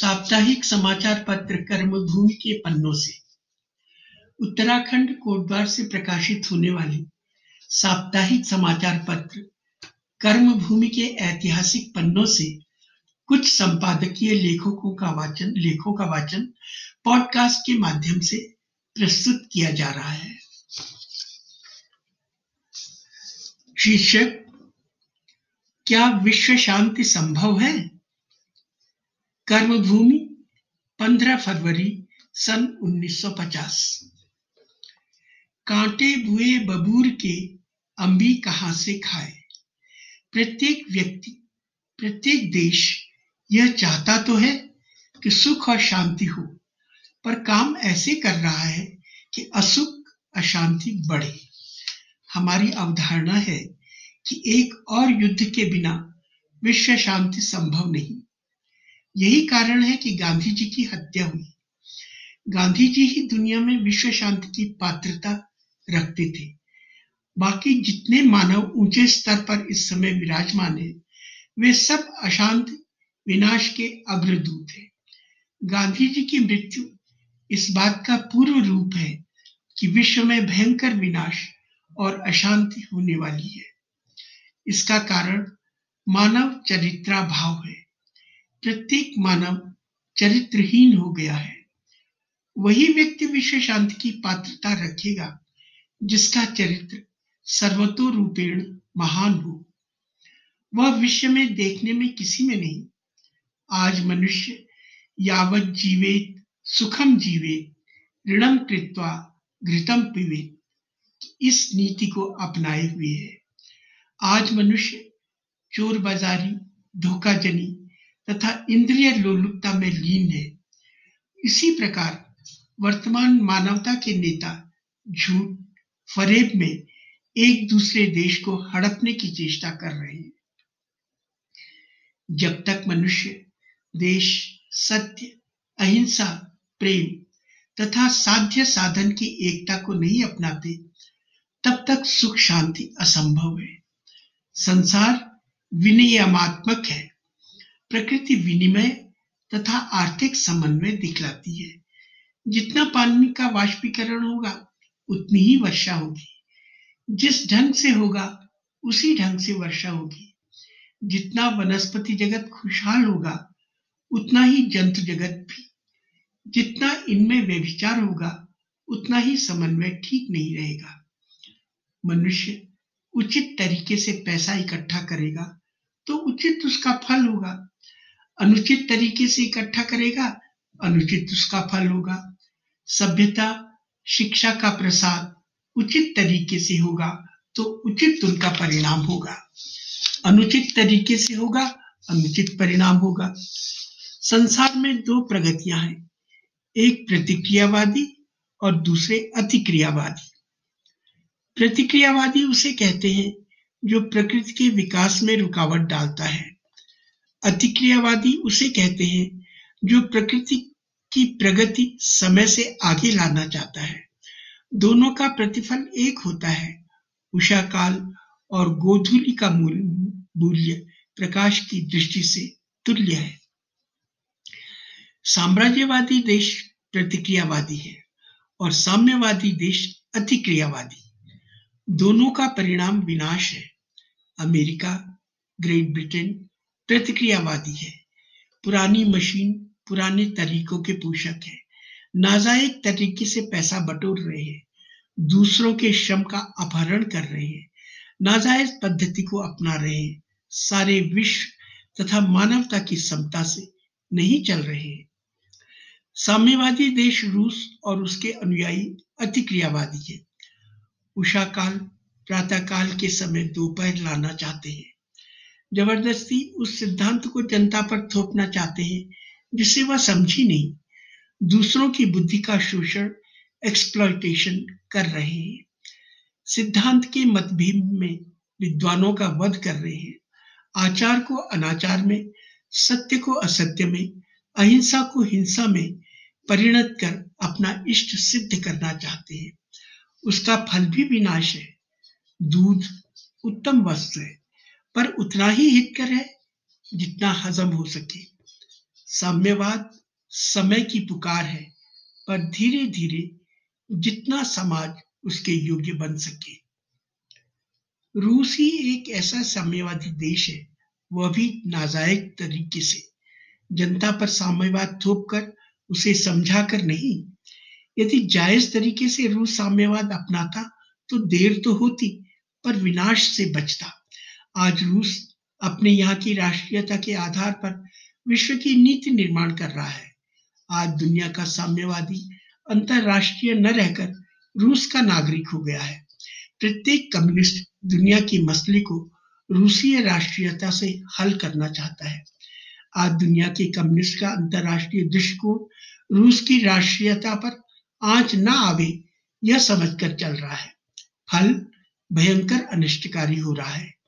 साप्ताहिक समाचार पत्र कर्मभूमि के पन्नों से। उत्तराखंड कोटद्वार से प्रकाशित होने वाली साप्ताहिक समाचार पत्र कर्मभूमि के ऐतिहासिक पन्नों से कुछ संपादकीय लेखकों का वाचन लेखों का वाचन पॉडकास्ट के माध्यम से प्रस्तुत किया जा रहा है। शीर्षक, क्या विश्व शांति संभव है? कर्मभूमि 15 फरवरी सन 1950 कांटे बुए बबूर के अंबी कहाँ से खाए? प्रत्येक व्यक्ति, प्रत्येक देश यह चाहता तो है कि सुख और शांति हो, पर काम ऐसे कर रहा है कि असुख, अशांति बढ़े। हमारी अवधारणा है कि एक और युद्ध के बिना विश्व शांति संभव नहीं। यही कारण है कि गांधी जी की हत्या हुई। गांधी जी ही दुनिया में विश्व शांति की पात्रता रखते थे। बाकी जितने मानव ऊँचे स्तर पर इस समय विराजमान है, वे सब अशांत, विनाश के अग्रदूत हैं। गांधी जी की मृत्यु इस बात का पूर्व रूप है कि विश्व में भयंकर विनाश और अशांति होने वाली है। इसका कारण मानव चरित्रा भाव है। प्रत्येक मानव चरित्रहीन हो गया है। वही व्यक्ति विश्व शांति की पात्रता रखेगा, जिसका चरित्र सर्वतोरूपेण महान हो। वह विश्व में देखने में किसी में नहीं, आज मनुष्य यावत जीवेत, सुखम जीवेत, ऋणम कृत्वा घृतम पीवेत इस नीति को अपनाए हुए है। आज मनुष्य चोर बाजारी, धोखाजनी तथा इंद्रिय लोलुपता में लीन है। इसी प्रकार वर्तमान मानवता के नेता झूठ, फरेब में एक दूसरे देश को हड़पने की चेष्टा कर रहे हैं। जब तक मनुष्य, देश, सत्य, अहिंसा, प्रेम तथा साध्य साधन की एकता को नहीं अपनाते, तब तक सुख, शांति असंभव है। संसार विनियमात्मक है। प्रकृति विनिमय तथा आर्थिक समन्वय दिखलाती है। जितना पानी का वाष्पीकरण होगा, उतनी ही वर्षा होगी। जिस ढंग से होगा, उसी ढंग से वर्षा होगी। जितना वनस्पति जगत खुशहाल होगा, उतना ही जंतु जगत भी। जितना इनमें व्यभिचार होगा, उतना ही समन्वय ठीक नहीं रहेगा। मनुष्य उचित तरीके से पैसा इकट्ठा करेगा तो उचित उसका फल होगा। अनुचित तरीके से इकट्ठा करेगा, अनुचित उसका फल होगा। सभ्यता, शिक्षा का प्रसार उचित तरीके से होगा तो उचित उनका परिणाम होगा। अनुचित तरीके से होगा, अनुचित परिणाम होगा। संसार में दो प्रगतियाँ हैं, एक प्रतिक्रियावादी और दूसरे अतिक्रियावादी। प्रतिक्रियावादी उसे कहते हैं जो प्रकृति के विकास में रुकावट डालता है। अतिक्रियावादी उसे कहते हैं, जो प्रकृति की प्रगति समय से आगे लाना चाहता है। दोनों का प्रतिफल एक होता है उषा काल और गोधूली का मूल्य प्रकाश की दृष्टि से तुल्य है। साम्राज्यवादी देश प्रतिक्रियावादी है और साम्यवादी देश अतिक्रियावादी। दोनों का परिणाम विनाश है। अमेरिका, ग्रेट ब्रिटेन प्रतिक्रियावादी है। पुरानी मशीन, पुराने तरीकों के पोषक है। नाजायक तरीके से पैसा बटोर रहे हैं। दूसरों के श्रम का अपहरण कर रहे हैं। नाजायज पद्धति को अपना रहे हैं। सारे विश्व तथा मानवता की समता से नहीं चल रहे हैं। साम्यवादी देश रूस और उसके अनुयायी अतिक्रियावादी है। उषा काल प्रातः काल के समय दोपहर लाना चाहते हैं। ज़बरदस्ती उस सिद्धांत को जनता पर थोपना चाहते हैं, जिसे वह समझी नहीं। दूसरों की बुद्धि का शोषण एक्सप्लॉयटेशन कर रहे हैं। सिद्धांत के मतभेद में विद्वानों का वध कर रहे हैं। आचार को अनाचार में, सत्य को असत्य में, अहिंसा को हिंसा में परिणत कर अपना इष्ट सिद्ध करना चाहते हैं। उसका फल भी विनाश है। दूध उत्तम वस्त्र है। पर उतना ही हितकर है जितना हजम हो सके। साम्यवाद समय की पुकार है, पर धीरे धीरे जितना समाज उसके योग्य बन सके। रूस ही एक ऐसा साम्यवादी देश है, वह भी नाजायक तरीके से। जनता पर साम्यवाद थोप कर उसे समझा कर नहीं, यदि जायज़ तरीके से रूस साम्यवाद अपनाता तो देर तो होती, पर विनाश से बचता। आज रूस अपने यहाँ की राष्ट्रीयता के आधार पर विश्व की नीति निर्माण कर रहा है। आज दुनिया का साम्यवादी अंतरराष्ट्रीय न रहकर रूस का नागरिक हो गया है। प्रत्येक कम्युनिस्ट दुनिया की मसले को रूसीय राष्ट्रीयता से हल करना चाहता है। आज दुनिया के कम्युनिस्ट का अंतरराष्ट्रीय दृष्टिकोण रूस की राष्ट्रीयता पर आँच न आवे, यह समझकर चल रहा है। फल भयंकर अनिष्टकारी हो रहा है।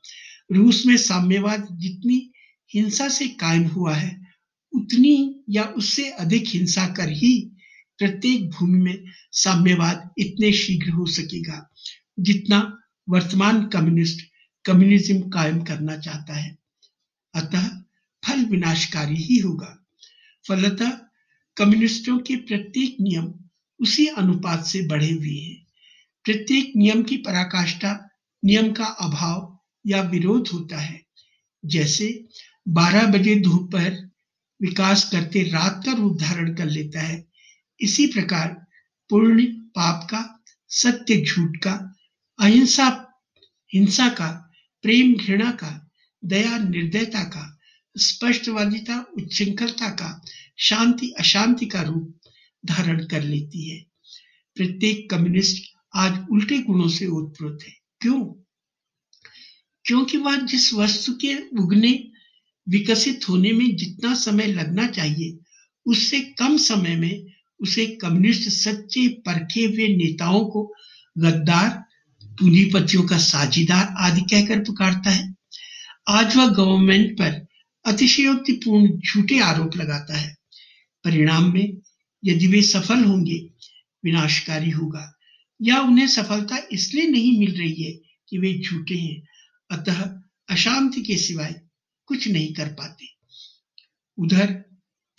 रूस में साम्यवाद जितनी हिंसा से कायम हुआ है, उतनी या उससे अधिक हिंसा कर ही प्रत्येक भूमि में साम्यवाद इतने शीघ्र हो सकेगा जितना वर्तमान कम्युनिस्ट, कम्युनिज्म कायम करना चाहता है। अतः फल विनाशकारी ही होगा। फलतः कम्युनिस्टों के प्रत्येक नियम उसी अनुपात से बढ़े हुए हैं। प्रत्येक नियम की पराकाष्ठा, नियम का अभाव या विरोध होता है। जैसे 12 बजे दोपहर विकास करते रात का रूप धारण कर लेता है। इसी प्रकार, पूर्ण पाप का, सत्य झूठ का, अहिंसा, हिंसा का, प्रेम घृणा का, दया निर्दयता का, स्पष्टवादिता, उच्छृंखलता का, शांति अशांति का रूप धारण कर लेती है। प्रत्येक कम्युनिस्ट आज उल्टे गुणों से उत्प्रोत है। क्यों? क्योंकि वह जिस वस्तु के उगने, विकसित होने में जितना समय लगना चाहिए, उससे कम समय में उसे कम्युनिस्ट सच्चे परखे हुए नेताओं को गद्दार, पूंजीपतियों का साझीदार आदि कहकर पुकारता है। आज वह गवर्नमेंट पर अतिशयोक्तिपूर्ण झूठे आरोप लगाता है। परिणाम में यदि वे सफल होंगे, विनाशकारी होगा, या उन्हें सफलता इसलिए नहीं मिल रही है कि वे झूठे हैं अतः अशांति के सिवाय कुछ नहीं कर पाते। उधर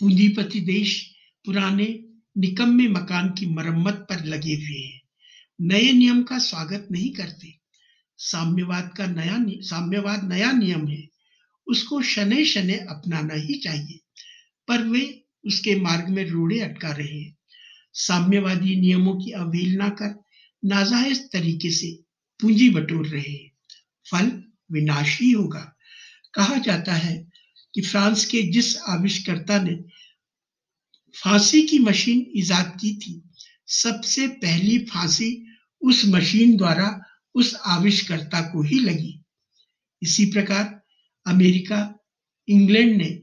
पूंजीपति देश पुराने निकम्मे मकान की मरम्मत पर लगे हुए हैं। नए नियम का स्वागत नहीं करते। साम्यवाद का नया साम्यवाद नया नियम है। उसको शने शने अपनाना ही चाहिए। पर वे उसके मार्ग में रोड़े अटका रहे हैं। साम्यवादी नियमों की अवहेलना कर नाजायज तरीके से पूंजी बटोर रहे हैं। फल विनाशी होगा। कहा जाता है कि फ्रांस के जिस आविष्कर्ता ने फांसी की मशीन ईजाद की थी, सबसे पहली फांसी उस मशीन द्वारा उस आविष्कर्ता को ही लगी। इसी प्रकार अमेरिका, इंग्लैंड ने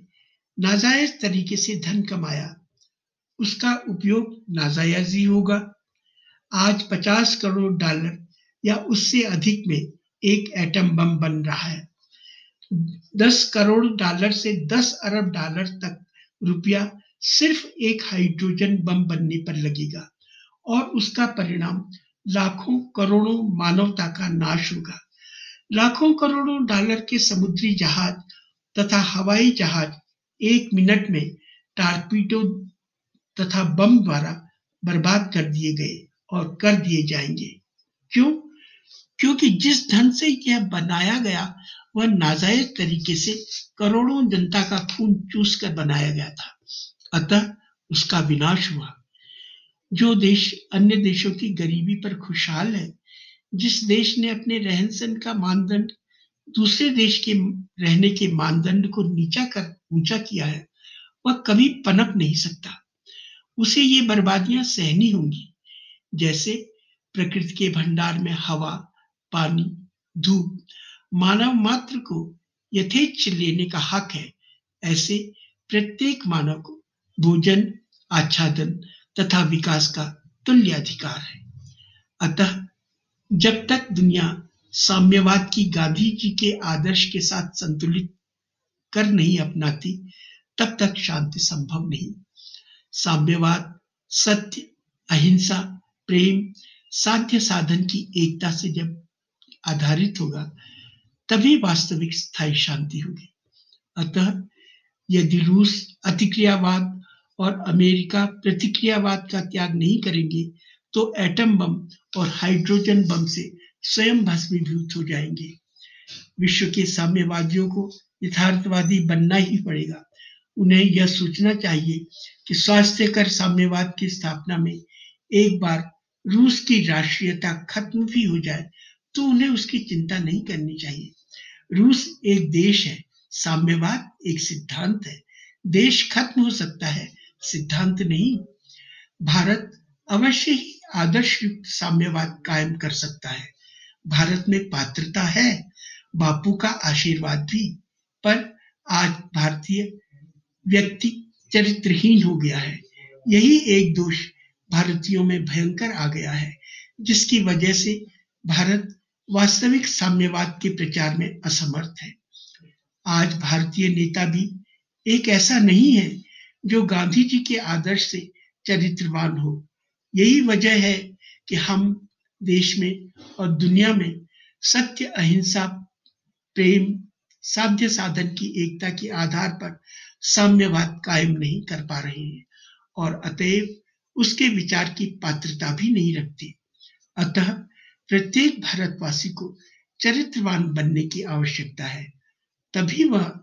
नाजायज तरीके से धन कमाया। उसका उपयोग नाजायज ही होगा। आज 50 करोड़ डॉलर या उससे अधिक में एक एटम बम बन रहा है। 10 करोड़ डॉलर से 10 अरब डॉलर तक रुपया सिर्फ़ एक हाइड्रोजन बम बनने पर लगेगा और उसका परिणाम लाखों करोड़ों मानवता का नाश होगा। लाखों करोड़ों डॉलर के समुद्री जहाज़ तथा हवाई जहाज़ एक मिनट में टारपीडो तथा बम द्वारा बर्बाद कर दिए गए और कर दिए जाएँगे। क्यों? क्योंकि जिस धन से यह बनाया गया, वह नाजायज तरीके से करोड़ों जनता का खून चूस कर बनाया गया था। अतः उसका विनाश हुआ। जो देश अन्य देशों की गरीबी पर खुशहाल है, जिस देश ने अपने रहन सहन का मानदंड, दूसरे देश के रहने के मानदंड को नीचा कर, ऊँचा किया है, वह कभी पनप नहीं सकता। उसे ये बर्बादियाँ सहनी होंगी, जैसे प्रकृति के भंडार में हवा पानी, धूप, मानव मात्र को यथेच्छ लेने का हक है। ऐसे प्रत्येक मानव को भोजन, आच्छादन तथा विकास का तुल्य अधिकार है। अतः जब तक दुनिया साम्यवाद की गांधी जी के आदर्श के साथ संतुलित कर नहीं अपनाती, तब तक शांति संभव नहीं। साम्यवाद, सत्य, अहिंसा, प्रेम, साध्य साधन की एकता से जब आधारित होगा, तभी वास्तविक स्थायी शांति होगी। अतः यदि रूस अतिक्रियावाद और अमेरिका प्रतिक्रियावाद का त्याग नहीं करेंगे तो एटम बम और हाइड्रोजन बम से स्वयं भस्मीभूत हो जाएँगे। विश्व के साम्यवादियों को यथार्थवादी बनना ही पड़ेगा। उन्हें यह सोचना चाहिए कि स्वास्थ्य कर साम्यवाद की स्थापना में एक बार रूस की राष्ट्रीयता खत्म भी हो जाए तो उन्हें उसकी चिंता नहीं करनी चाहिए। रूस एक देश है, साम्यवाद एक सिद्धांत है। देश खत्म हो सकता है, सिद्धांत नहीं। भारत अवश्य ही आदर्श युक्त साम्यवाद कायम कर सकता है। भारत में पात्रता है, बापू का आशीर्वाद भी। पर आज भारतीय व्यक्ति चरित्रहीन हो गया है। यही एक दोष भारतीयों में भयंकर आ गया है, जिसकी वजह से भारत वास्तविक साम्यवाद के प्रचार में असमर्थ है। आज भारतीय नेता भी एक ऐसा नहीं है जो गांधी जी के आदर्श से चरित्रवान हो। यही वजह है कि हम देश में और दुनिया में सत्य, अहिंसा, प्रेम, साध्य साधन की एकता के आधार पर साम्यवाद कायम नहीं कर पा रहे हैं और अतएव उसके विचार की पात्रता भी नहीं रखती। अतः प्रत्येक भारतवासी को चरित्रवान बनने की आवश्यकता है। तभी वह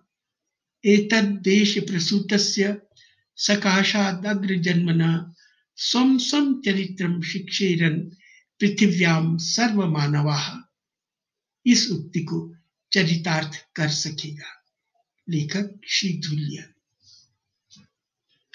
एतद देश प्रसूतस्य सकाशादग्र जन्मना स्वम स्वम चरित्रम शिक्षेरन पृथिव्याम सर्व मानवा इस उक्ति को चरितार्थ कर सकेगा। लेखक श्री धुलिया।